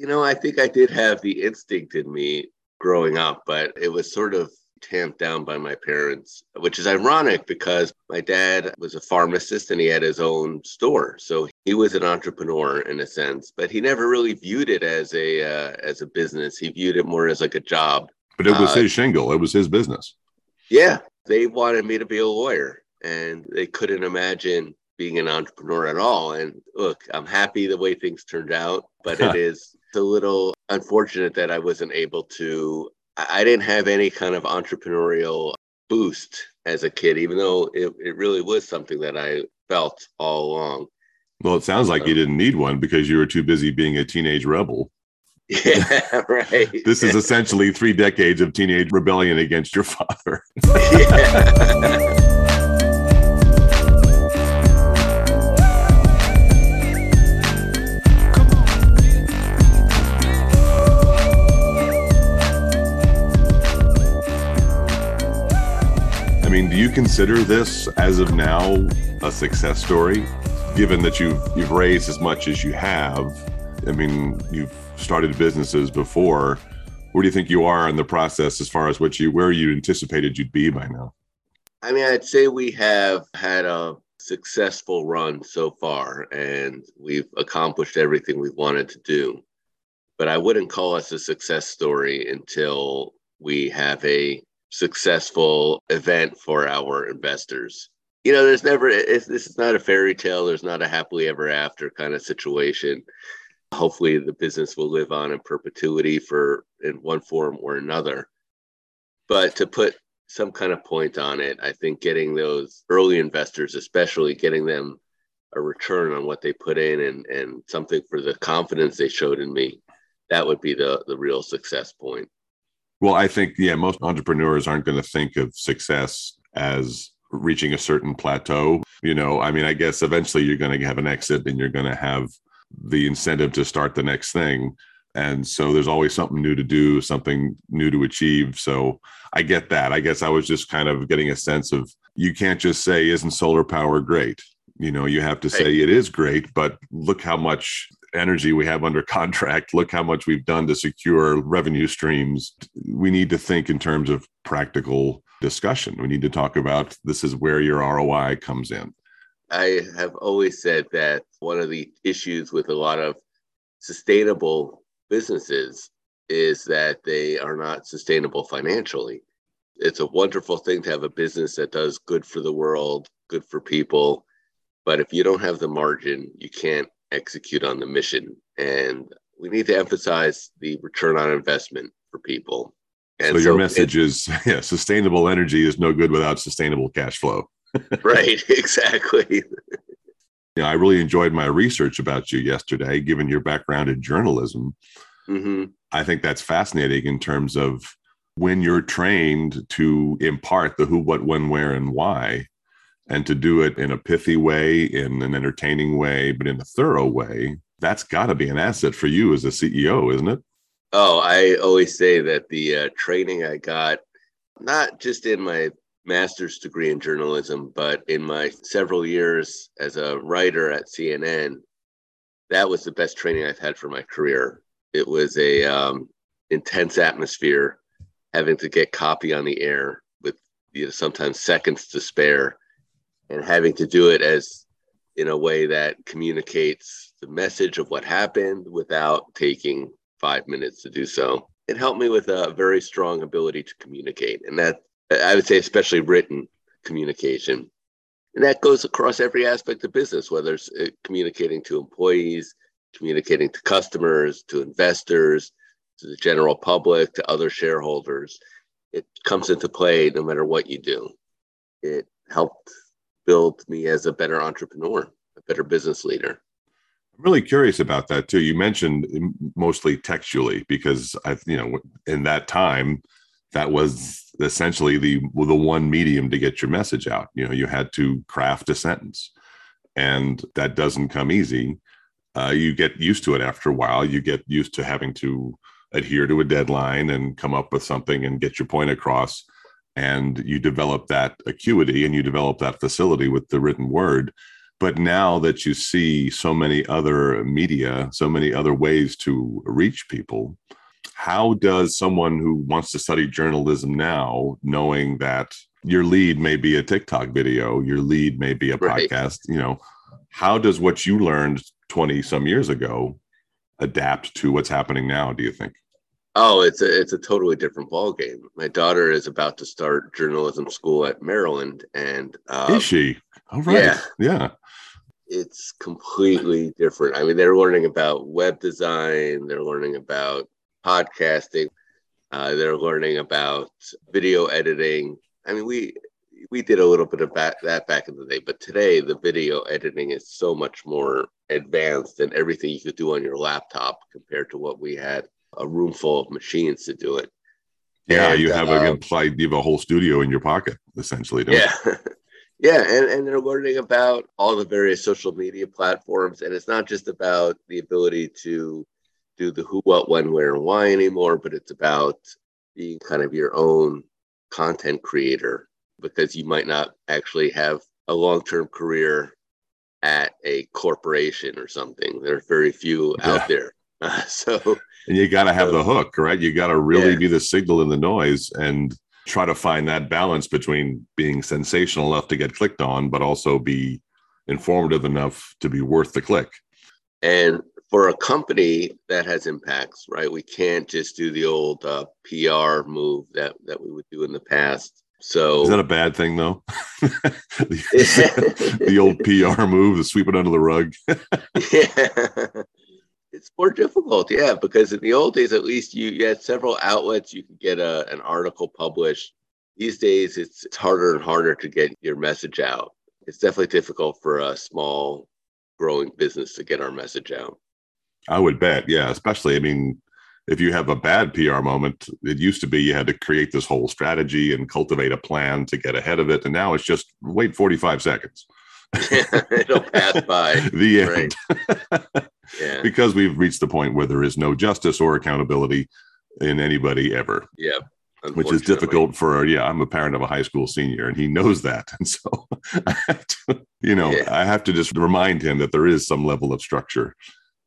You know, I think I did have the instinct in me growing up, but it was sort of tamped down by my parents, which is ironic because my dad was a pharmacist and he had his own store. So he was an entrepreneur in a sense, but he never really viewed it as a uh, as a business. He viewed it more as like a job. But it was uh, his shingle. It was his business. Yeah, they wanted me to be a lawyer and they couldn't imagine being an entrepreneur at all. And look, I'm happy the way things turned out, but it is a little unfortunate that I wasn't able to I didn't have any kind of entrepreneurial boost as a kid, even though it, it really was something that I felt all along. Well, it sounds like you um, didn't need one because you were too busy being a teenage rebel. Yeah, right. this is essentially three decades of teenage rebellion against your father. yeah. Mean, do you consider this as of now a success story? Given that you've you've raised as much as you have, I mean, you've started businesses before. Where do you think you are in the process as far as what you where you anticipated you'd be by now? I mean, I'd say we have had a successful run so far and we've accomplished everything we wanted to do. But I wouldn't call us a success story until we have a successful event for our investors. You know, there's never, this is not a fairy tale. There's not a happily ever after kind of situation. Hopefully, the business will live on in perpetuity for in one form or another. But to put some kind of point on it, I think getting those early investors, especially getting them a return on what they put in and, and something for the confidence they showed in me, that would be the, the real success point. Well, I think, yeah, most entrepreneurs aren't going to think of success as reaching a certain plateau. You know, I mean, I guess eventually you're going to have an exit and you're going to have the incentive to start the next thing. And so there's always something new to do, something new to achieve. So I get that. I guess I was just kind of getting a sense of you can't just say, isn't solar power great? You know, you have to say it is great, but look how much energy we have under contract. Look how much we've done to secure revenue streams. We need to think in terms of practical discussion. We need to talk about this is where your ROI comes in. I have always said that one of the issues with a lot of sustainable businesses is that they are not sustainable financially. It's a wonderful thing to have a business that does good for the world, good for people. But if you don't have the margin, you can't execute on the mission. And we need to emphasize the return on investment for people. And so your so message is yeah, sustainable energy is no good without sustainable cash flow. right, exactly. Yeah, I really enjoyed my research about you yesterday, given your background in journalism. Mm-hmm. I think that's fascinating in terms of when you're trained to impart the who, what, when, where, and why and to do it in a pithy way, in an entertaining way, but in a thorough way, that's got to be an asset for you as a CEO, isn't it? Oh, I always say that the uh, training I got, not just in my master's degree in journalism, but in my several years as a writer at CNN, that was the best training I've had for my career. It was a um, intense atmosphere, having to get copy on the air with you know, sometimes seconds to spare and having to do it as in a way that communicates the message of what happened without taking five minutes to do so. It helped me with a very strong ability to communicate. And that I would say, especially written communication. And that goes across every aspect of business, whether it's uh, communicating to employees, communicating to customers, to investors, to the general public, to other shareholders. It comes into play no matter what you do. It helped build me as a better entrepreneur, a better business leader. I'm really curious about that too. You mentioned mostly textually because I, you know, in that time, that was essentially the the one medium to get your message out. You know, you had to craft a sentence, and that doesn't come easy. Uh, you get used to it after a while. You get used to having to adhere to a deadline and come up with something and get your point across and you develop that acuity and you develop that facility with the written word But now that you see so many other media, so many other ways to reach people, how does someone who wants to study journalism now, knowing that your lead may be a TikTok video, your lead may be a right. podcast, you know, how does what you learned 20 some years ago adapt to what's happening now, do you think? Oh, it's a it's a totally different ball game. My daughter is about to start journalism school at Maryland, and um, is she? All right, yeah, yeah. It's completely different. I mean, they're learning about web design. They're learning about podcasting. Uh, they're learning about video editing. I mean, we we did a little bit of that, that back in the day, but today the video editing is so much more advanced than everything you could do on your laptop compared to what we had a room full of machines to do it. Yeah, and, you have a implied you have a whole studio in your pocket, essentially. yeah. yeah, and, and they're learning about all the various social media platforms. And it's not just about the ability to do the who, what, when, where, and why anymore, but it's about being kind of your own content creator because you might not actually have a long term career at a corporation or something. There are very few yeah. out there. Uh, so, and you got to have the hook, right? You got to really yeah. be the signal in the noise and try to find that balance between being sensational enough to get clicked on, but also be informative enough to be worth the click. And for a company that has impacts, right? We can't just do the old uh, PR move that that we would do in the past. So is that a bad thing though? the, the, old PR move, the sweep it under the rug. yeah. It's more difficult, yeah, because in the old days, at least you, you had several outlets. You could get a, an article published. These days, it's, it's harder and harder to get your message out. It's definitely difficult for a small, growing business to get our message out. I would bet, yeah. Especially, I mean, if you have a bad PR moment, it used to be you had to create this whole strategy and cultivate a plan to get ahead of it. And now it's just wait 45 seconds. It'll pass by. the end. yeah. Because we've reached the point where there is no justice or accountability in anybody ever. Yeah. Which is difficult for, yeah, I'm a parent of a high school senior and he knows that. And so, I have to, you know, yeah. I have to just remind him that there is some level of structure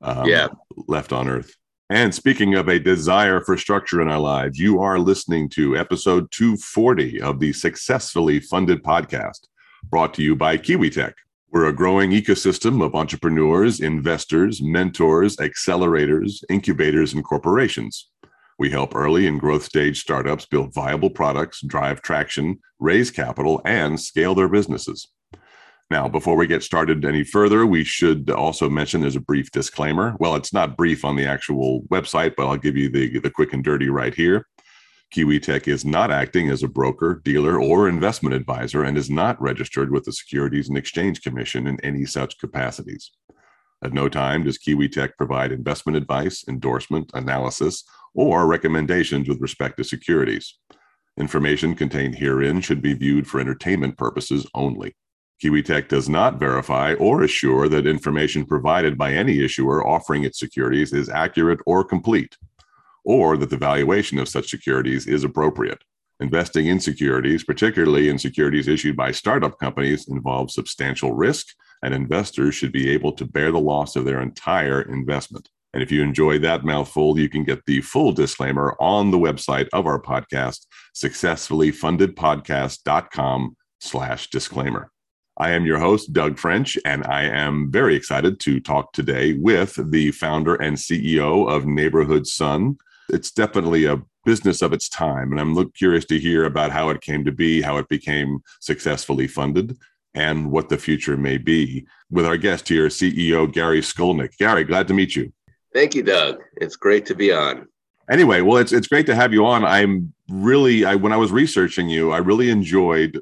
um, yeah. left on earth. And speaking of a desire for structure in our lives, you are listening to episode 240 of the Successfully Funded podcast, brought to you by KiwiTech. We're a growing ecosystem of entrepreneurs, investors, mentors, accelerators, incubators, and corporations. We help early and growth stage startups build viable products, drive traction, raise capital, and scale their businesses. Now, before we get started any further, we should also mention there's a brief disclaimer. Well, it's not brief on the actual website, but I'll give you the, the quick and dirty right here. KiwiTech is not acting as a broker, dealer, or investment advisor and is not registered with the Securities and Exchange Commission in any such capacities. At no time does KiwiTech provide investment advice, endorsement, analysis, or recommendations with respect to securities. Information contained herein should be viewed for entertainment purposes only. KiwiTech does not verify or assure that information provided by any issuer offering its securities is accurate or complete, or that the valuation of such securities is appropriate. Investing in securities, particularly in securities issued by startup companies, involves substantial risk, and investors should be able to bear the loss of their entire investment. And if you enjoy that mouthful, you can get the full disclaimer on the website of our podcast, successfullyfundedpodcast.com slash disclaimer. I am your host, Doug French, and I am very excited to talk today with the founder and CEO of Neighborhood Sun. It's definitely a business of its time, and I'm curious to hear about how it came to be, how it became successfully funded, and what the future may be. With our guest here, CEO Gary Skulnik. Gary, glad to meet you. Thank you, Doug. It's great to be on. Anyway, well, it's it's great to have you on. I'm really, I when I was researching you, I really enjoyed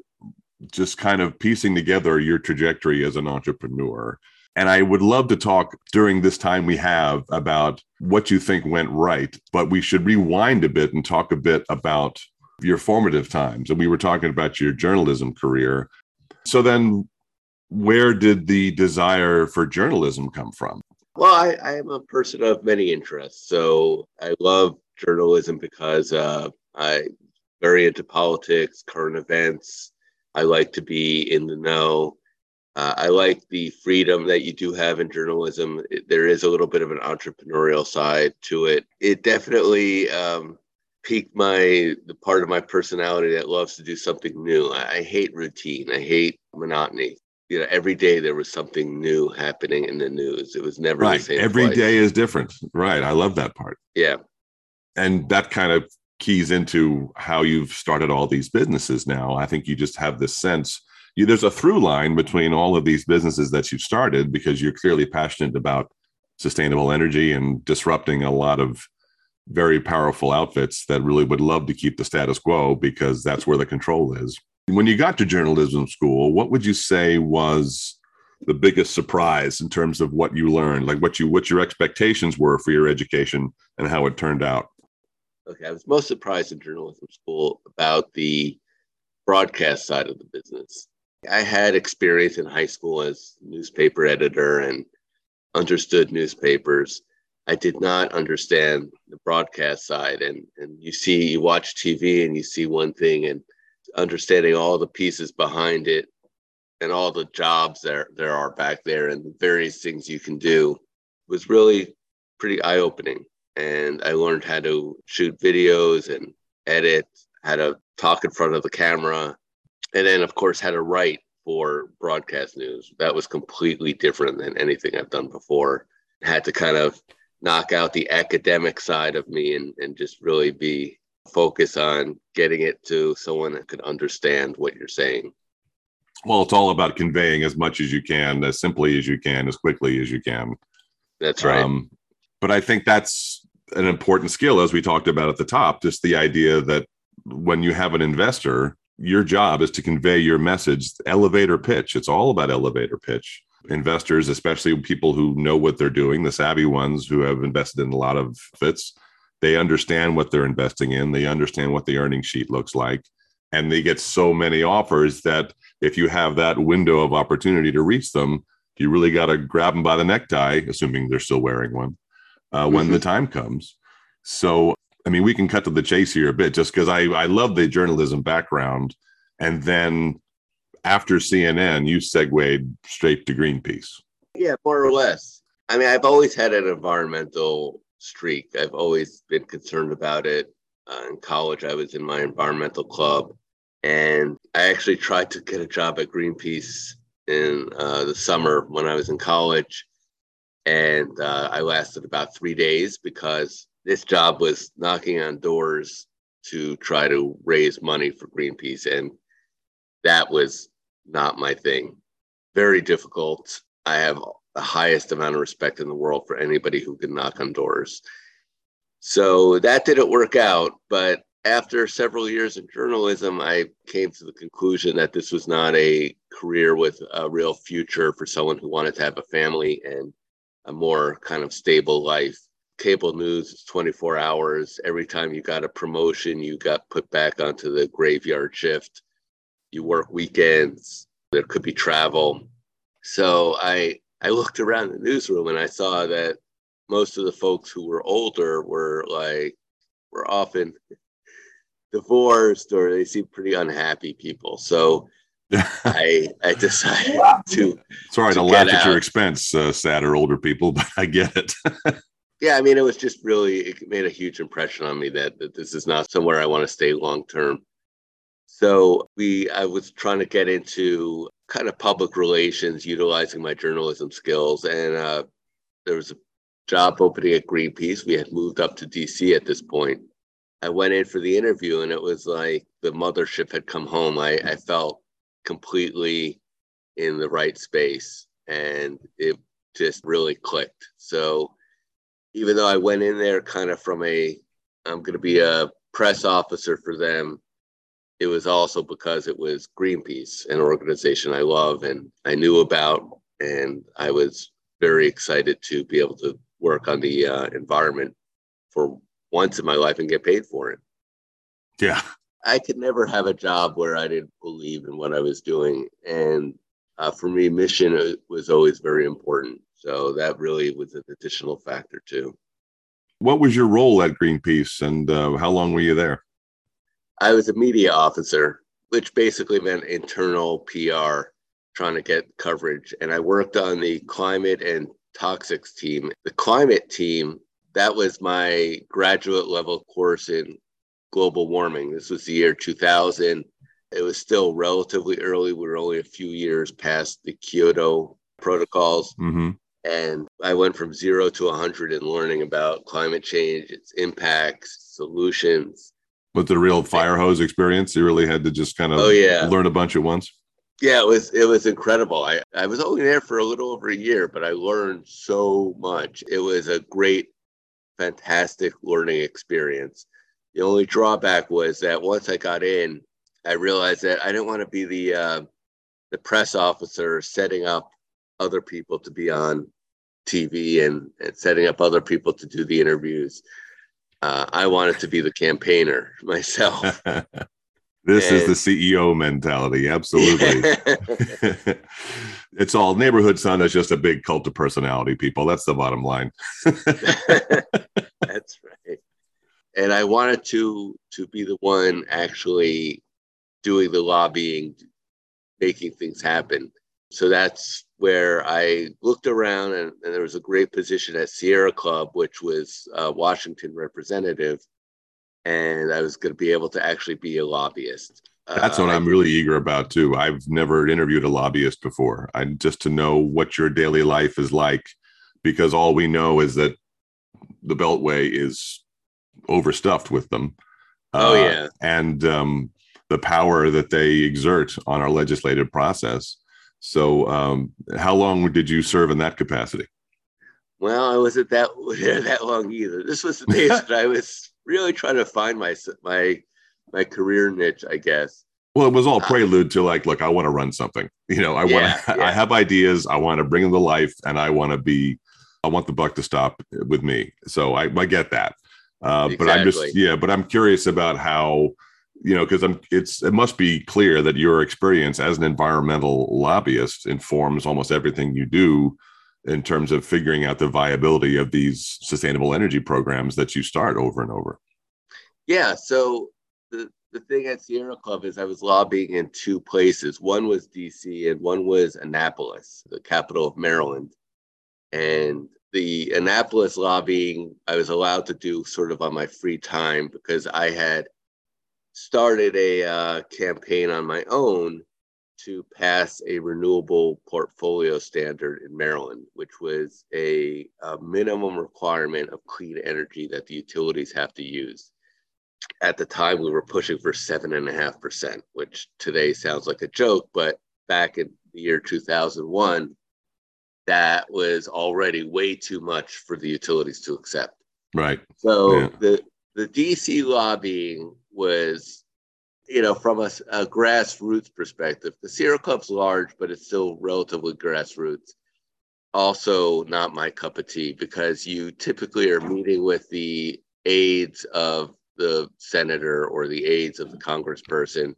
just kind of piecing together your trajectory as an entrepreneur. And I would love to talk during this time we have about what you think went right, but we should rewind a bit and talk a bit about your formative times. And we were talking about your journalism career. So then, where did the desire for journalism come from? Well, I, I am a person of many interests. So I love journalism because uh, I very into politics, current events, I like to be in the know. Uh, I like the freedom that you do have in journalism. It, there is a little bit of an entrepreneurial side to it. It definitely um, piqued my the part of my personality that loves to do something new. I, I hate routine. I hate monotony. You know, every day there was something new happening in the news. It was never right. the same. Every place. day is different. Right. I love that part. Yeah. And that kind of keys into how you've started all these businesses now. I think you just have this sense you, there's a through line between all of these businesses that you've started because you're clearly passionate about sustainable energy and disrupting a lot of very powerful outfits that really would love to keep the status quo because that's where the control is. When you got to journalism school, what would you say was the biggest surprise in terms of what you learned, like what you what your expectations were for your education and how it turned out? Okay, I was most surprised in journalism school about the broadcast side of the business. I had experience in high school as newspaper editor and understood newspapers. I did not understand the broadcast side. And, and you see, you watch TV and you see one thing and understanding all the pieces behind it and all the jobs there, there are back there and the various things you can do was really pretty eye opening. And I learned how to shoot videos and edit, how to talk in front of the camera, and then of course had to write for broadcast news. That was completely different than anything I've done before. Had to kind of knock out the academic side of me and, and just really be focus on getting it to someone that could understand what you're saying. Well, it's all about conveying as much as you can, as simply as you can, as quickly as you can. That's right. Um, but I think that's an important skill, as we talked about at the top, just the idea that when you have an investor, your job is to convey your message. Elevator pitch it's all about elevator pitch. Investors especially people who know what they're doing the savvy ones who have invested in a lot of fits they understand what they're investing in they understand what the earning sheet looks like and they get so many offers that if you have that window of opportunity to reach them you really got to grab them by the necktie assuming they're still wearing one uh, when mm-hmm. the time comes. So I mean, we can cut to the chase here a bit just because I, I love the journalism background. And then after CNN, you segued straight to Greenpeace. Yeah, more or less. I mean, I've always had an environmental streak. I've always been concerned about it. Uh, in college, I was in my environmental club, and I actually tried to get a job at Greenpeace in uh, the summer when I was in college. And uh, I lasted about three days because this job was knocking on doors to try to raise money for Greenpeace, and that was not my thing. Very difficult. I have the highest amount of respect in the world for anybody who can knock on doors. So that didn't work out. But after several years in journalism, I came to the conclusion that this was not a career with a real future for someone who wanted to have a family and a more kind of stable life cable news is 24 hours. Every time you got a promotion, you got put back onto the graveyard shift. You work weekends. There could be travel. So I I looked around the newsroom and I saw that most of the folks who were older were like were often divorced or they seemed pretty unhappy people. So I I decided to. Sorry to, to laugh at your expense, uh, sadder older people, but I get it. yeah, I mean, it was just really, it made a huge impression on me that, that this is not somewhere I want to stay long term. So we, I was trying to get into kind of public relations, utilizing my journalism skills, and uh, there was a job opening at Greenpeace. We had moved up to DC at this point. I went in for the interview, and it was like the mothership had come home. I, I felt completely in the right space, and it just really clicked. So even though I went in there kind of from a, I'm going to be a press officer for them, it was also because it was Greenpeace, an organization I love and I knew about. And I was very excited to be able to work on the uh, environment for once in my life and get paid for it. Yeah. I could never have a job where I didn't believe in what I was doing. And uh, for me, mission uh, was always very important. So that really was an additional factor too. What was your role at Greenpeace and uh, how long were you there? I was a media officer, which basically meant internal PR. trying to get coverage. And I worked on the climate and toxics team. The climate team, that was my graduate level course in global warming. This was the year 2000. It was still relatively early. We were only a few years past the Kyoto protocols. Mm-hmm. And I went from zero to 100 in learning about climate change, its impacts, solutions. Was a real fire hose experience? You really had to just kind of oh, yeah. learn a bunch at once? Yeah, it was it was incredible. I, I was only there for a little over a year, but I learned so much. It was a great, fantastic learning experience. The only drawback was that once I got in, I realized that I didn't want to be the uh, the press officer setting up other people to be on TV and, and setting up other people to do the interviews. Uh, I wanted to be the campaigner myself. this and, is the CEO mentality. Absolutely. it's all Neighborhood Sun is just a big cult of personality, people. That's the bottom line. That's right. And I wanted to to be the one actually doing the lobbying, making things happen. So that's where I looked around, and, and, there was a great position at Sierra Club, which was a Washington representative, and I was going to be able to actually be a lobbyist. That's what uh, I'm really eager about too. I've never interviewed a lobbyist before. I just to know what your daily life is like, because all we know is that the Beltway is overstuffed with them. Oh uh, yeah, and um, the power that they exert on our legislative process so, um, how long did you serve in that capacity? Well, I wasn't that that long either. This was the days that I was really trying to find my my my career niche, I guess. Well, it was all uh, prelude to like, look, I want to run something. You know, I yeah, want to. Yeah. I have ideas. I want to bring them to life, and I want to be. I want the buck to stop with me. So I, I get that. Uh, exactly. But I'm just yeah. But I'm curious about how you know because i'm it's it must be clear that your experience as an environmental lobbyist informs almost everything you do in terms of figuring out the viability of these sustainable energy programs that you start over and over. Yeah so the the thing at sierra club is i was lobbying in two places. One was dc and one was annapolis the capital of maryland. And the annapolis lobbying i was allowed to do sort of on my free time because i had started a uh, campaign on my own to pass a renewable portfolio standard in Maryland, which was a, a, minimum requirement of clean energy that the utilities have to use. At the time, we were pushing for seven and a half percent, which today sounds like a joke, but back in the year 2001, that was already way too much for the utilities to accept. Right. So yeah. the the DC lobbying was, you know, from a, a grassroots perspective. The Sierra Club's large, but it's still relatively grassroots. Also, not my cup of tea because you typically are meeting with the aides of the senator or the aides of the congressperson.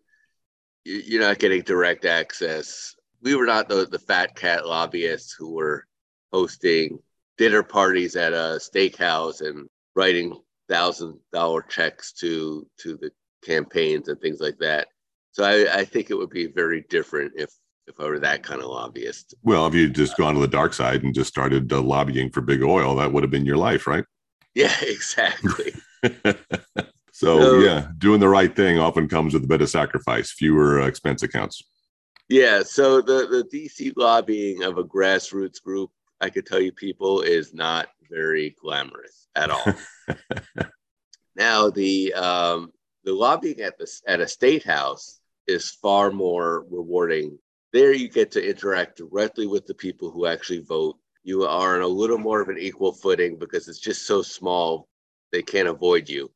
You're not getting direct access. We were not the, the fat cat lobbyists who were hosting dinner parties at a steakhouse and writing thousand dollar checks to to the campaigns and things like that. So I, I think it would be very different if if I were that kind of lobbyist. Well, if you just gone to the dark side and just started uh, lobbying for big oil, that would have been your life, right? Yeah, exactly. so, so, yeah, doing the right thing often comes with a bit of sacrifice, fewer uh, expense accounts. Yeah. So the the DC lobbying of a grassroots group, I could tell you, people, is not very glamorous at all. now the um, the lobbying at the at a state house is far more rewarding. There you get to interact directly with the people who actually vote. You are on a little more of an equal footing because it's just so small they can't avoid you,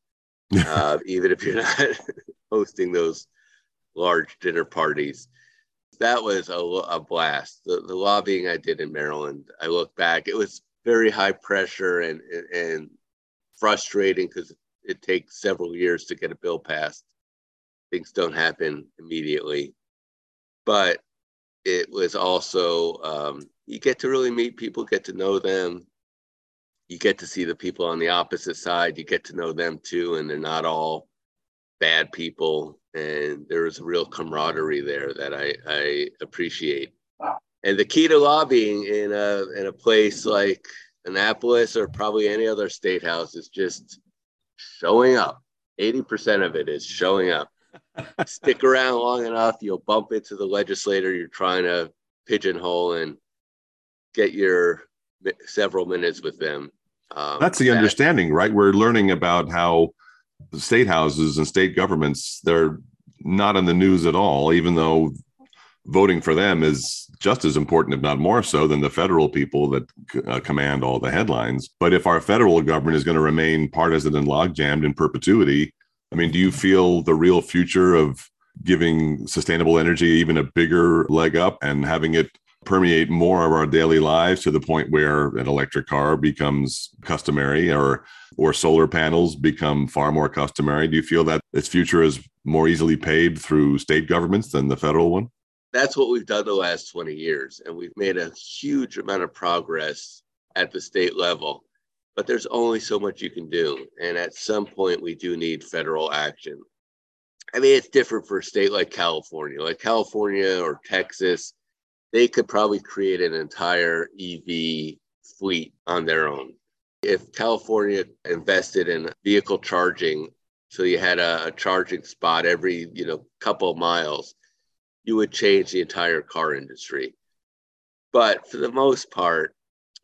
uh, even if you're not hosting those large dinner parties. That was a, a blast. The, the lobbying I did in Maryland, I look back, it was very high pressure and and frustrating because it takes several years to get a bill passed. Things don't happen immediately, but it was also um, you get to really meet people, get to know them. You get to see the people on the opposite side. You get to know them too, and they're not all bad people. And there is a real camaraderie there that I, I appreciate. And the key to lobbying in a in a place like Annapolis or probably any other state house is just showing up. 80% of it is showing up. Stick around long enough, you'll bump into the legislator you're trying to pigeonhole and get your several minutes with them. Um, That's the that, understanding, right? We're learning about how the state houses and state governments, they're not in the news at all, even though voting for them is just as important, if not more so, than the federal people that uh, command all the headlines. But if our federal government is going to remain partisan and logjammed in perpetuity, I mean, do you feel the real future of giving sustainable energy even a bigger leg up and having it permeate more of our daily lives to the point where an electric car becomes customary or or solar panels become far more customary do you feel that its future is more easily paved through state governments than the federal one that's what we've done the last 20 years and we've made a huge amount of progress at the state level. But there's only so much you can do and at some point we do need federal action. I mean it's different for a state like california. Like california or texas they could probably create an entire ev fleet on their own. If california invested in vehicle charging so you had a, a charging spot every you know couple of miles you would change the entire car industry. But for the most part,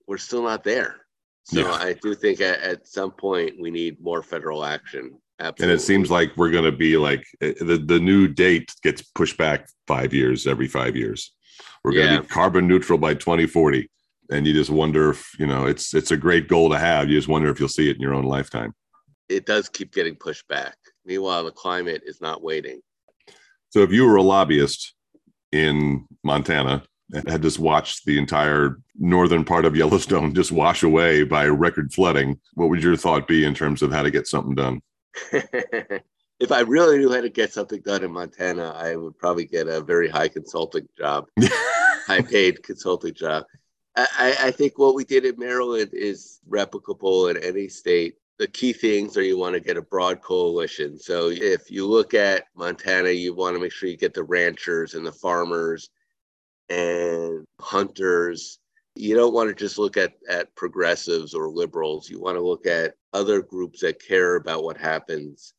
we're still not there. So yeah. I do think at, at, some point we need more federal action. Absolutely. And it seems like we're going to be like eh, the, the new date gets pushed back five years every five years. We're going to yeah. be carbon neutral by 2040. And you just wonder if, you know, it's it's a great goal to have. You just wonder if you'll see it in your own lifetime. It does keep getting pushed back. Meanwhile, the climate is not waiting. So if you were a lobbyist in Montana and had just watched the entire northern part of Yellowstone just wash away by record flooding, what would your thought be in terms of how to get something done? if I really knew how to get something done in Montana, I would probably get a very high consulting job, high paid consulting job. I, I, think what we did in Maryland is replicable in any state the key things are you want to get a broad coalition. So if you look at Montana, you want to make sure you get the ranchers and the farmers and hunters. You don't want to just look at, at progressives or liberals. You want to look at other groups that care about what happens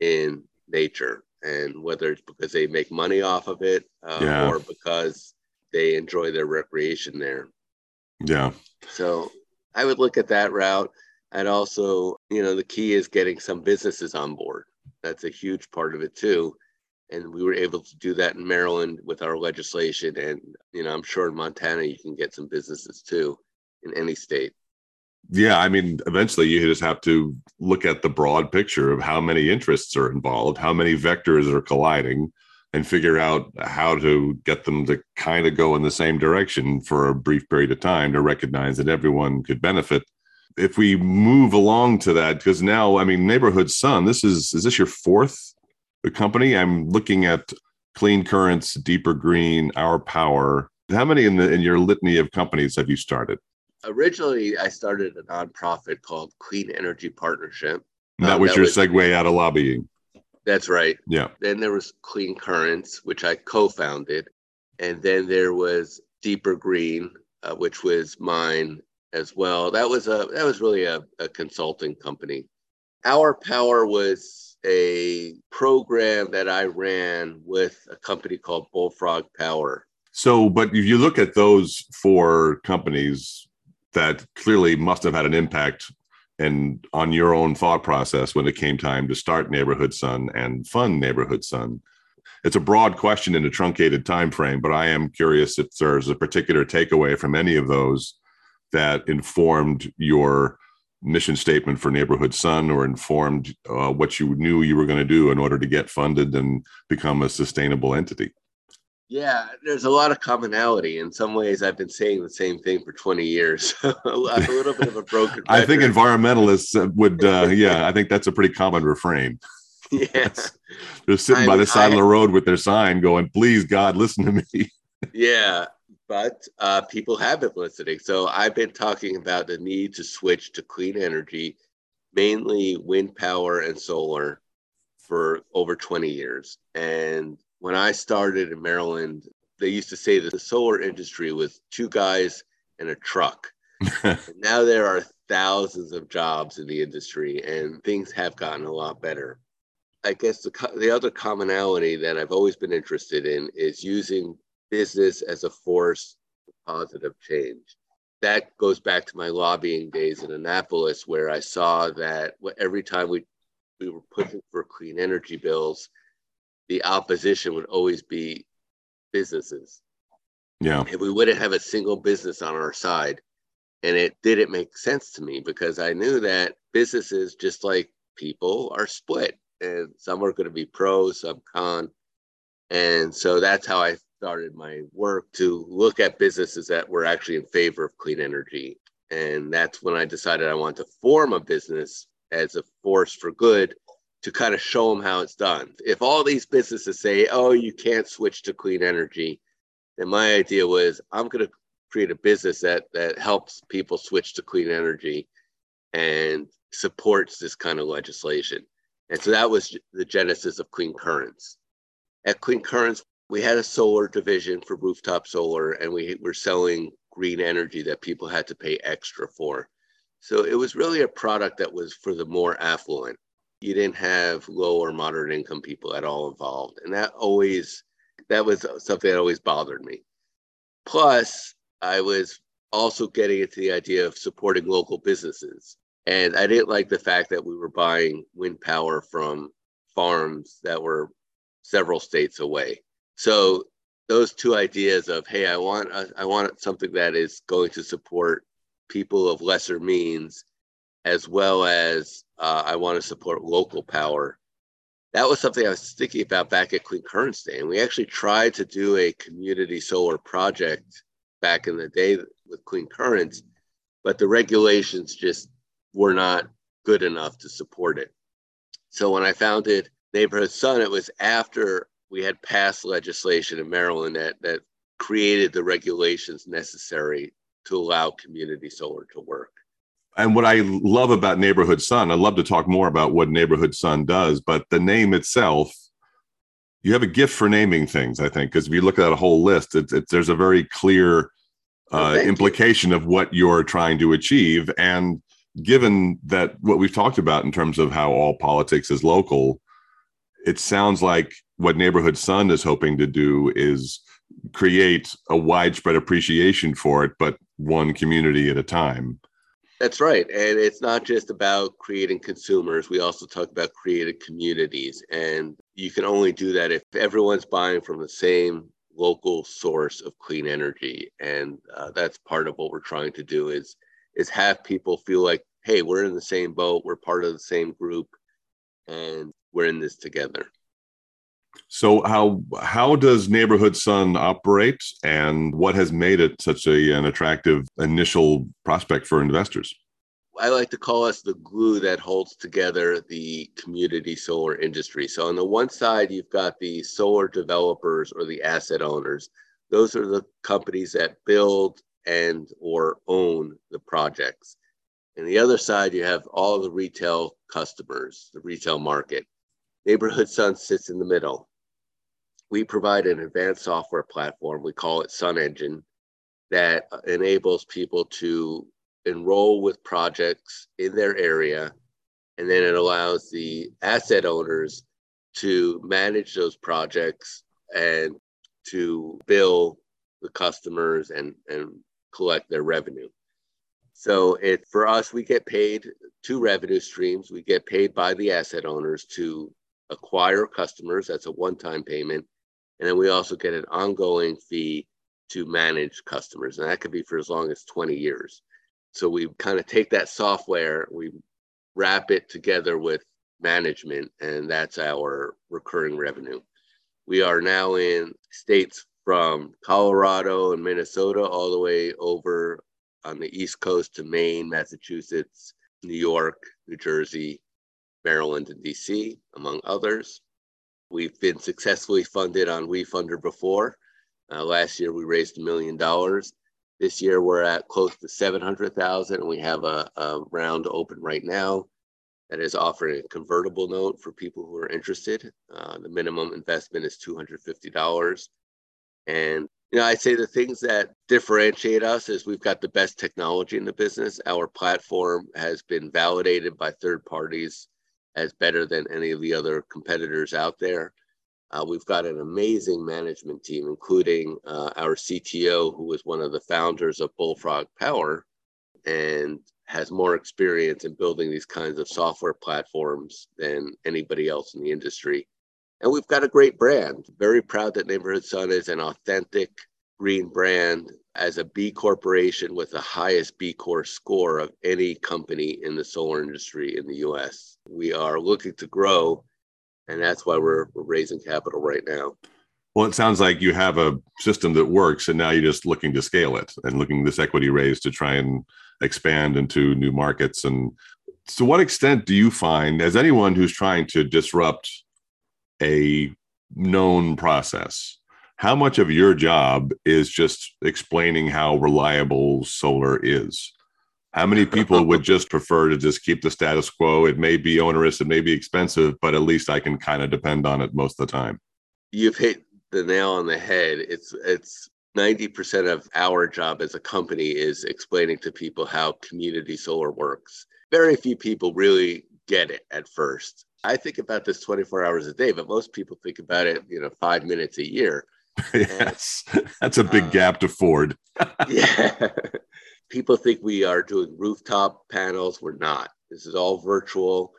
in nature and whether it's because they make money off of it uh, yeah. or because they enjoy their recreation there. Yeah. So I would look at that route and also you know the key is getting some businesses on board. That's a huge part of it too. And we were able to do that in maryland with our legislation. And you know i'm sure in montana you can get some businesses too in any state. Yeah i mean eventually you just have to look at the broad picture of how many interests are involved how many vectors are colliding and figure out how to get them to kind of go in the same direction for a brief period of time to recognize that everyone could benefit if we move along to that, because now, I mean, Neighborhood Sun, this is, is this your fourth company? I'm looking at Clean Currents, Deeper Green, Our Power. How many in the in your litany of companies have you started? Originally, I started a nonprofit called Clean Energy Partnership. And that um, was that your was, segue out of lobbying. That's right. Yeah. Then there was Clean Currents, which I co-founded, and then there was Deeper Green, uh, which was mine as well. That was a that was really a, a consulting company. Our Power was a program that I ran with a company called Bullfrog Power. So, but if you look at those four companies that clearly must have had an impact and on your own thought process when it came time to start Neighborhood Sun and fund Neighborhood Sun. It's a broad question in a truncated time frame, but I am curious if there's a particular takeaway from any of those that informed your mission statement for Neighborhood Sun or informed uh, what you knew you were going to do in order to get funded and become a sustainable entity? Yeah, there's a lot of commonality. In some ways, I've been saying the same thing for 20 years. a little bit of a broken. I think environmentalists would, uh, yeah, I think that's a pretty common refrain. Yeah. They're sitting I, by the side I, of the road with their sign going, please, God, listen to me. yeah but uh, people have been listening. So I've been talking about the need to switch to clean energy, mainly wind power and solar, for over 20 years. And when I started in Maryland, they used to say that the solar industry was two guys and a truck. now there are thousands of jobs in the industry, and things have gotten a lot better. I guess the, the other commonality that I've always been interested in is using business as a force for positive change. That goes back to my lobbying days in Annapolis, where I saw that every time we, we were pushing for clean energy bills, the opposition would always be businesses. Yeah. And we wouldn't have a single business on our side. And it didn't make sense to me because I knew that businesses, just like people, are split and some are going to be pro, some con. And so that's how I started my work to look at businesses that were actually in favor of clean energy. And that's when I decided I wanted to form a business as a force for good to kind of show them how it's done. If all these businesses say, oh, you can't switch to clean energy, then my idea was I'm going to create a business that, that helps people switch to clean energy and supports this kind of legislation. And so that was the genesis of Clean Currents. At Clean Currents, we had a solar division for rooftop solar, and we were selling green energy that people had to pay extra for. So it was really a product that was for the more affluent. You didn't have low or moderate income people at all involved. And that always, that was something that always bothered me. Plus, I was also getting into the idea of supporting local businesses. And I didn't like the fact that we were buying wind power from farms that were several states away. So those two ideas of hey, I want I want something that is going to support people of lesser means, as well as uh, I want to support local power. That was something I was thinking about back at Clean Currents Day, and we actually tried to do a community solar project back in the day with Clean Currents, but the regulations just were not good enough to support it. So when I founded Neighborhood Sun, it was after we had passed legislation in Maryland that, that created the regulations necessary to allow community solar to work. And what I love about Neighborhood Sun, I'd love to talk more about what Neighborhood Sun does, but the name itself, you have a gift for naming things, I think, because if you look at a whole list, it's, it's, there's a very clear uh, implication you. of what you're trying to achieve. And given that what we've talked about in terms of how all politics is local, it sounds like what Neighborhood Sun is hoping to do is create a widespread appreciation for it, but one community at a time. That's right. And it's not just about creating consumers. We also talk about creating communities. And you can only do that if everyone's buying from the same local source of clean energy. And uh, that's part of what we're trying to do is is have people feel like, hey, we're in the same boat, we're part of the same group, and we're in this together. So how how does Neighborhood Sun operate, and what has made it such a, an attractive initial prospect for investors? I like to call us the glue that holds together the community solar industry. So on the one side, you've got the solar developers or the asset owners. Those are the companies that build and or own the projects. And the other side, you have all the retail customers, the retail market. Neighborhood Sun sits in the middle. We provide an advanced software platform, we call it Sun Engine, that enables people to enroll with projects in their area. And then it allows the asset owners to manage those projects and to bill the customers and, and collect their revenue. So it for us, we get paid two revenue streams. We get paid by the asset owners to acquire customers. That's a one-time payment. And then we also get an ongoing fee to manage customers. And that could be for as long as 20 years. So we kind of take that software, we wrap it together with management, and that's our recurring revenue. We are now in states from Colorado and Minnesota all the way over on the East Coast to Maine, Massachusetts, New York, New Jersey, Maryland, and DC, among others. We've been successfully funded on WeFunder before. Uh, last year, we raised a million dollars. This year, we're at close to 700,000, and we have a, a round open right now that is offering a convertible note for people who are interested. Uh, the minimum investment is $250. And you know, I'd say the things that differentiate us is we've got the best technology in the business. Our platform has been validated by third parties as better than any of the other competitors out there. Uh, we've got an amazing management team, including uh, our CTO, who was one of the founders of Bullfrog Power and has more experience in building these kinds of software platforms than anybody else in the industry. And we've got a great brand. Very proud that Neighborhood Sun is an authentic green brand as a B corporation with the highest B Corp score of any company in the solar industry in the US. We are looking to grow, and that's why we're, we're raising capital right now. Well, it sounds like you have a system that works, and now you're just looking to scale it and looking this equity raise to try and expand into new markets. And to what extent do you find, as anyone who's trying to disrupt a known process, how much of your job is just explaining how reliable solar is? How many people would just prefer to just keep the status quo? It may be onerous, it may be expensive, but at least I can kind of depend on it most of the time. You've hit the nail on the head. It's it's 90% of our job as a company is explaining to people how community solar works. Very few people really get it at first. I think about this 24 hours a day, but most people think about it, you know, five minutes a year. yes, that's a big uh, gap to ford. yeah. People think we are doing rooftop panels. We're not. This is all virtual.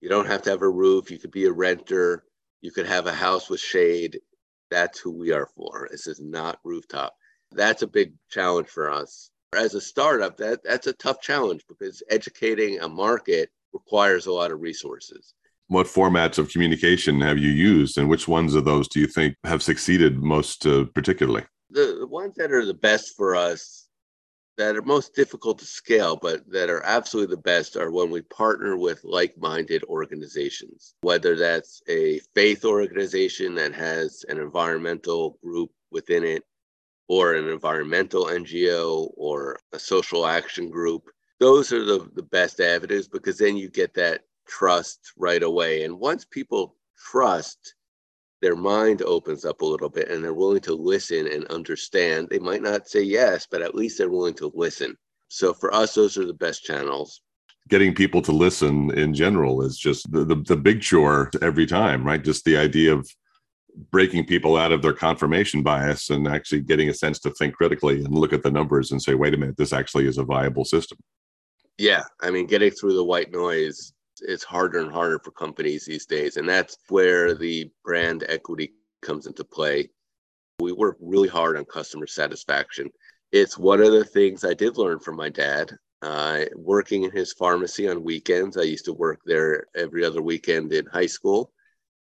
You don't have to have a roof. You could be a renter. You could have a house with shade. That's who we are for. This is not rooftop. That's a big challenge for us. As a startup, that, that's a tough challenge because educating a market requires a lot of resources. What formats of communication have you used, and which ones of those do you think have succeeded most uh, particularly? The, ones that are the best for us that are most difficult to scale, but that are absolutely the best are when we partner with like minded organizations, whether that's a faith organization that has an environmental group within it, or an environmental NGO, or a social action group. Those are the, the best avenues because then you get that trust right away. And once people trust, their mind opens up a little bit and they're willing to listen and understand. They might not say yes, but at least they're willing to listen. So for us, those are the best channels. Getting people to listen in general is just the, the, the big chore every time, right? Just the idea of breaking people out of their confirmation bias and actually getting a sense to think critically and look at the numbers and say, wait a minute, this actually is a viable system. Yeah. I mean, getting through the white noise it's harder and harder for companies these days. And that's where the brand equity comes into play. We work really hard on customer satisfaction. It's one of the things I did learn from my dad. Uh, working in his pharmacy on weekends, I used to work there every other weekend in high school.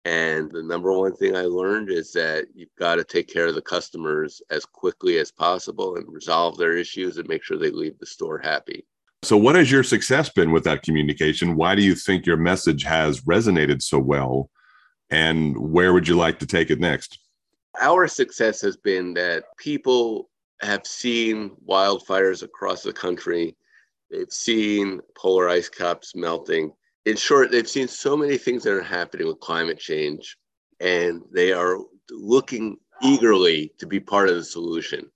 And the number one thing I learned is that you've got to take care of the customers as quickly as possible and resolve their issues and make sure they leave the store happy. So, what has your success been with that communication? Why do you think your message has resonated so well? And where would you like to take it next? Our success has been that people have seen wildfires across the country. They've seen polar ice caps melting. In short, they've seen so many things that are happening with climate change, and they are looking eagerly to be part of the solution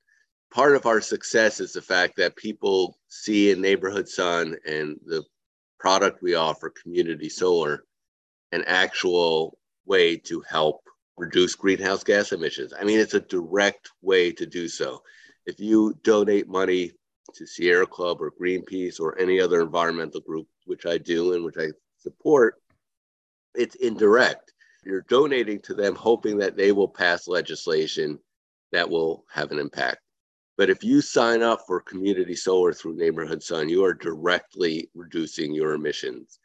part of our success is the fact that people see in Neighborhood Sun and the product we offer, Community Solar, an actual way to help reduce greenhouse gas emissions. I mean, it's a direct way to do so. If you donate money to Sierra Club or Greenpeace or any other environmental group, which I do and which I support, it's indirect. You're donating to them, hoping that they will pass legislation that will have an impact. But if you sign up for community solar through Neighborhood Sun, you are directly reducing your emissions.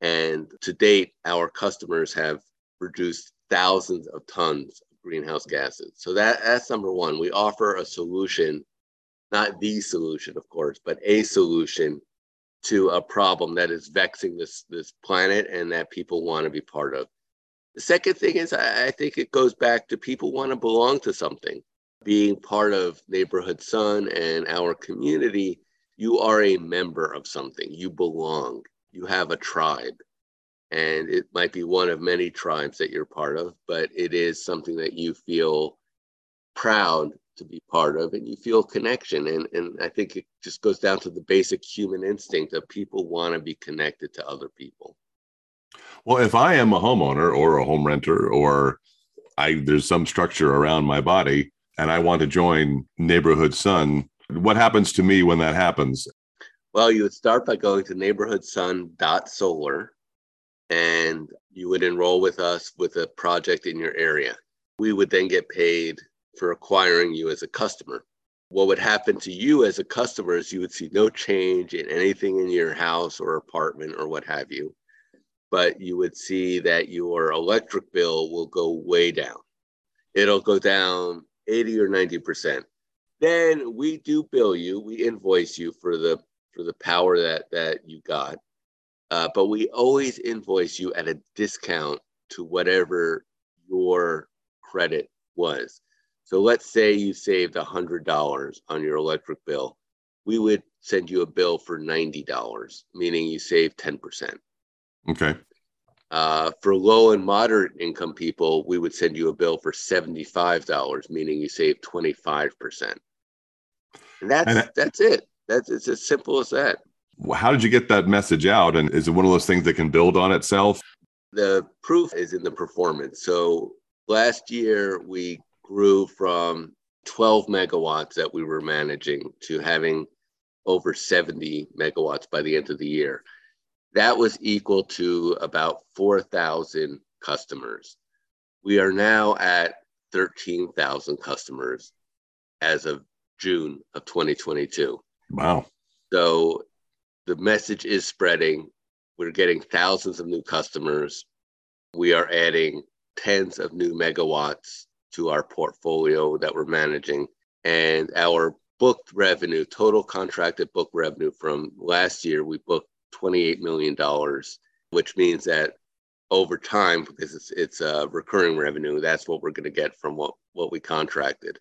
And to date, our customers have reduced thousands of tons of greenhouse gases. So that, that's number one. We offer a solution, not the solution, of course, but a solution to a problem that is vexing this, this planet and that people want to be part of. The second thing is, I, I think it goes back to people want to belong to something being part of Neighborhood Sun and our community, you are a member of something. You belong. You have a tribe. And it might be one of many tribes that you're part of, but it is something that you feel proud to be part of and you feel connection and and i think it just goes down to the basic human instinct of people want to be connected to other people well if i am a homeowner or a home renter or i there's some structure around my body and i want to join neighborhood sun what happens to me when that happens well you would start by going to neighborhoodsun.solar and you would enroll with us with a project in your area we would then get paid for acquiring you as a customer. What would happen to you as a customer is you would see no change in anything in your house or apartment or what have you, but you would see that your electric bill will go way down. It'll go down 80 or 90%. Then we do bill you, we invoice you for the for the power that that you got. Uh, but we always invoice you at a discount to whatever your credit was. So let's say you saved $100 on your electric bill. We would send you a bill for $90, meaning you saved 10%. Okay. Uh, for low and moderate income people, we would send you a bill for $75, meaning you save 25%. And that's, and that's it. That's it's as simple as that. How did you get that message out? And is it one of those things that can build on itself? The proof is in the performance. So last year we grew from 12 megawatts that we were managing to having over 70 megawatts by the end of the year. That was equal to about 4,000 customers. We are now at 13,000 customers as of June of 2022. Wow. So the message is spreading. We're getting thousands of new customers. We are adding tens of new megawatts to our portfolio that we're managing. And our booked revenue, total contracted book revenue from last year, we booked $28 million, which means that over time, because it's, it's a recurring revenue, that's what we're going to get from what, what we contracted.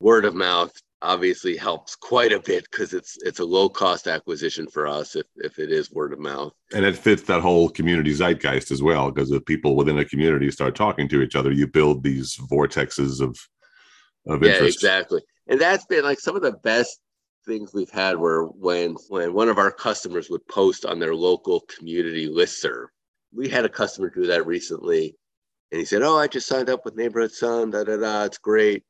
Word of mouth obviously helps quite a bit because it's it's a low cost acquisition for us if, if it is word of mouth. And it fits that whole community zeitgeist as well because if people within a community start talking to each other you build these vortexes of of yeah exactly. And that's been like some of the best things we've had were when when one of our customers would post on their local community listserv we had a customer do that recently and he said oh i just signed up with neighborhood sun da da da it's great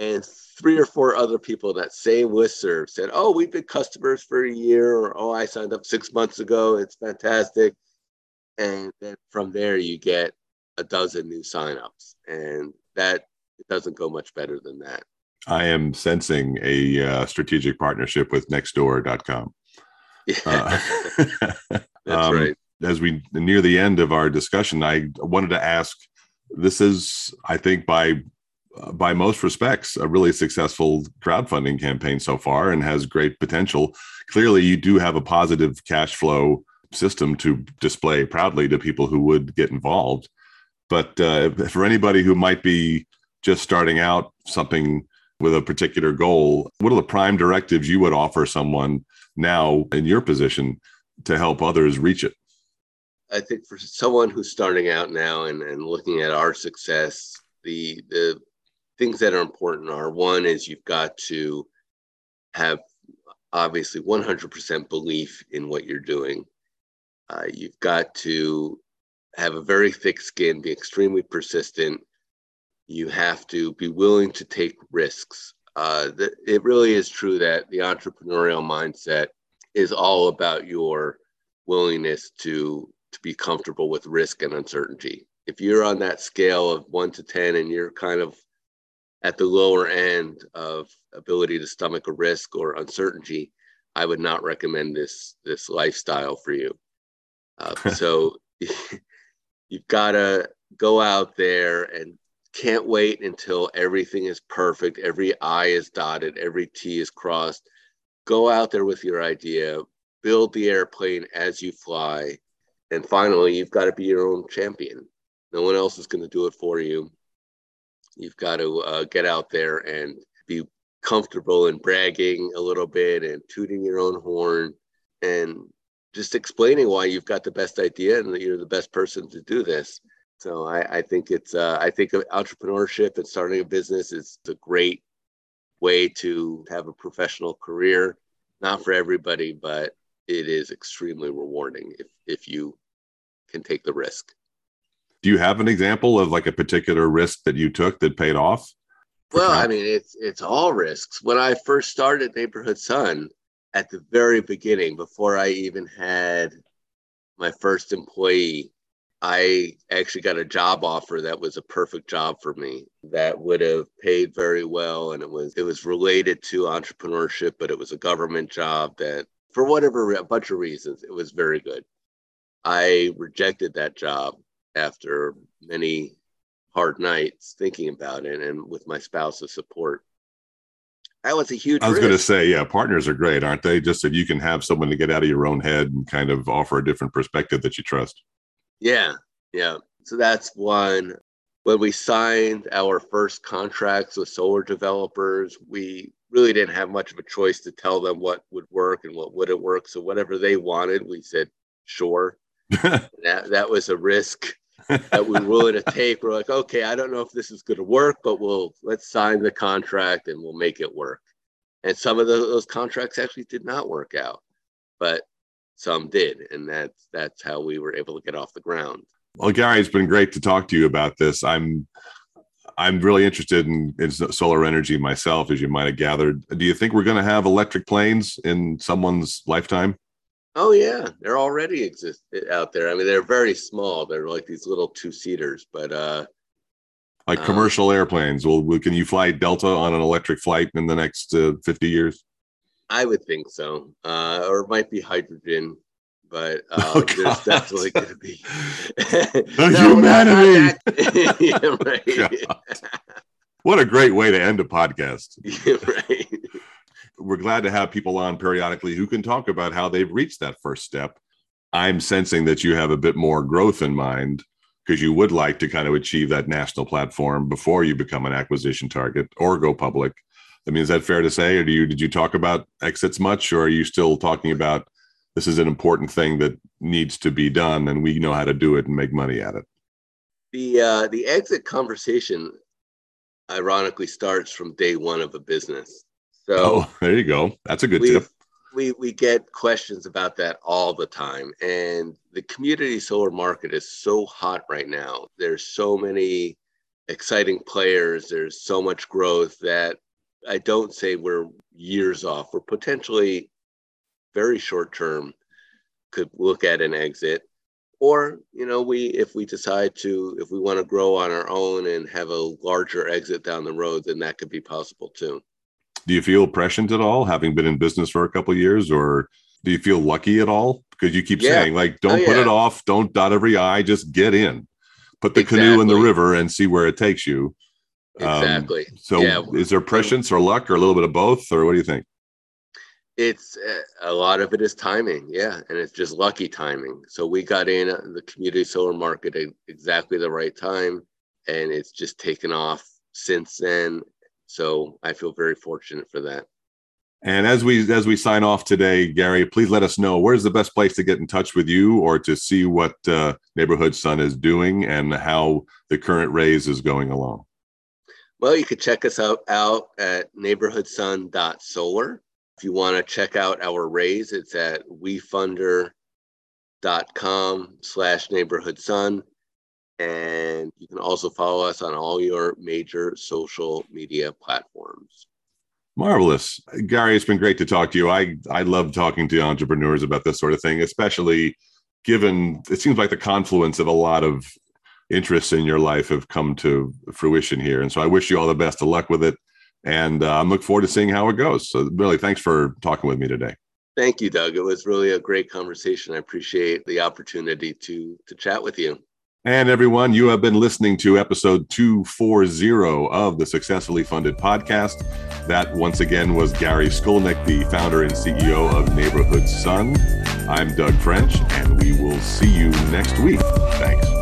and three or four other people that same listserv said, "Oh, we've been customers for a year," or "Oh, I signed up six months ago. It's fantastic." And then from there, you get a dozen new signups, and that it doesn't go much better than that. I am sensing a uh, strategic partnership with Nextdoor.com. Yeah, uh, that's um, right. As we near the end of our discussion, I wanted to ask. This is, I think, by uh, by most respects, a really successful crowdfunding campaign so far and has great potential. Clearly, you do have a positive cash flow system to display proudly to people who would get involved. But uh, for anybody who might be just starting out something with a particular goal, what are the prime directives you would offer someone now in your position to help others reach it? I think for someone who's starting out now and, and looking at our success, the the things that are important are one is you've got to have obviously 100% belief in what you're doing. Uh, you've got to have a very thick skin, be extremely persistent. You have to be willing to take risks. Uh, it really is true that the entrepreneurial mindset is all about your willingness to to be comfortable with risk and uncertainty. If you're on that scale of one to ten and you're kind of at the lower end of ability to stomach a risk or uncertainty, I would not recommend this this lifestyle for you. Uh, so you've got to go out there and can't wait until everything is perfect, every I is dotted, every T is crossed. Go out there with your idea, build the airplane as you fly, and finally, you've got to be your own champion. No one else is going to do it for you. You've got to uh, get out there and be comfortable in bragging a little bit and tooting your own horn and just explaining why you've got the best idea and that you're the best person to do this. So I, I think it's uh, I think entrepreneurship and starting a business is a great way to have a professional career. Not for everybody, but it is extremely rewarding if if you can take the risk. Do you have an example of like a particular risk that you took that paid off? Well, I mean, it's it's all risks. When I first started Neighborhood Sun, at the very beginning, before I even had my first employee, I actually got a job offer that was a perfect job for me that would have paid very well and it was it was related to entrepreneurship but it was a government job that for whatever a bunch of reasons it was very good. I rejected that job after many hard nights thinking about it and with my spouse's support. That was a huge. I was going to say, yeah, partners are great, aren't they? Just if you can have someone to get out of your own head and kind of offer a different perspective that you trust. Yeah, yeah. So that's one. When we signed our first contracts with solar developers, we really didn't have much of a choice to tell them what would work and what wouldn't work. So whatever they wanted, we said, sure. that that was a risk that we were willing to take. We're like, okay, I don't know if this is going to work, but we'll let's sign the contract and we'll make it work. And some of the, those contracts actually did not work out, but some did, and that's that's how we were able to get off the ground. Well, Gary, it's been great to talk to you about this. I'm I'm really interested in, in solar energy myself, as you might have gathered. Do you think we're going to have electric planes in someone's lifetime? Oh yeah, they're already exist out there. I mean, they're very small. They're like these little two seaters, but uh, like um, commercial airplanes. Well, can you fly Delta on an electric flight in the next uh, fifty years? I would think so, uh, or it might be hydrogen, but uh, oh, there's definitely going to be the no, humanity. yeah, right. what a great way to end a podcast. Yeah, right we're glad to have people on periodically who can talk about how they've reached that first step. I'm sensing that you have a bit more growth in mind because you would like to kind of achieve that national platform before you become an acquisition target or go public. I mean, is that fair to say? Or do you did you talk about exits much, or are you still talking about this is an important thing that needs to be done, and we know how to do it and make money at it? The uh, the exit conversation, ironically, starts from day one of a business. So oh, there you go. That's a good tip. We we get questions about that all the time, and the community solar market is so hot right now. There's so many exciting players. There's so much growth that I don't say we're years off. We're potentially very short term could look at an exit or you know we if we decide to if we want to grow on our own and have a larger exit down the road then that could be possible too do you feel prescient at all having been in business for a couple years or do you feel lucky at all because you keep yeah. saying like don't oh, put yeah. it off don't dot every i just get in put the exactly. canoe in the river and see where it takes you exactly um, so yeah. is there prescience or luck or a little bit of both or what do you think it's uh, a lot of it is timing yeah and it's just lucky timing so we got in the community solar market at exactly the right time and it's just taken off since then so I feel very fortunate for that. And as we as we sign off today, Gary, please let us know where's the best place to get in touch with you or to see what uh, Neighborhood Sun is doing and how the current raise is going along. Well, you could check us out out at neighborhoodsun.solar. If you want to check out our raise, it's at wefunder.com slash neighborhoodsun. And you can also follow us on all your major social media platforms. Marvelous. Gary, it's been great to talk to you. I, I love talking to entrepreneurs about this sort of thing, especially given it seems like the confluence of a lot of interests in your life have come to fruition here. And so I wish you all the best of luck with it. And uh, I'm looking forward to seeing how it goes. So, really, thanks for talking with me today. Thank you, Doug. It was really a great conversation. I appreciate the opportunity to to chat with you. And everyone, you have been listening to episode 240 of the Successfully Funded podcast. That once again was Gary Skulnik, the founder and CEO of Neighborhood Sun. I'm Doug French, and we will see you next week. Thanks.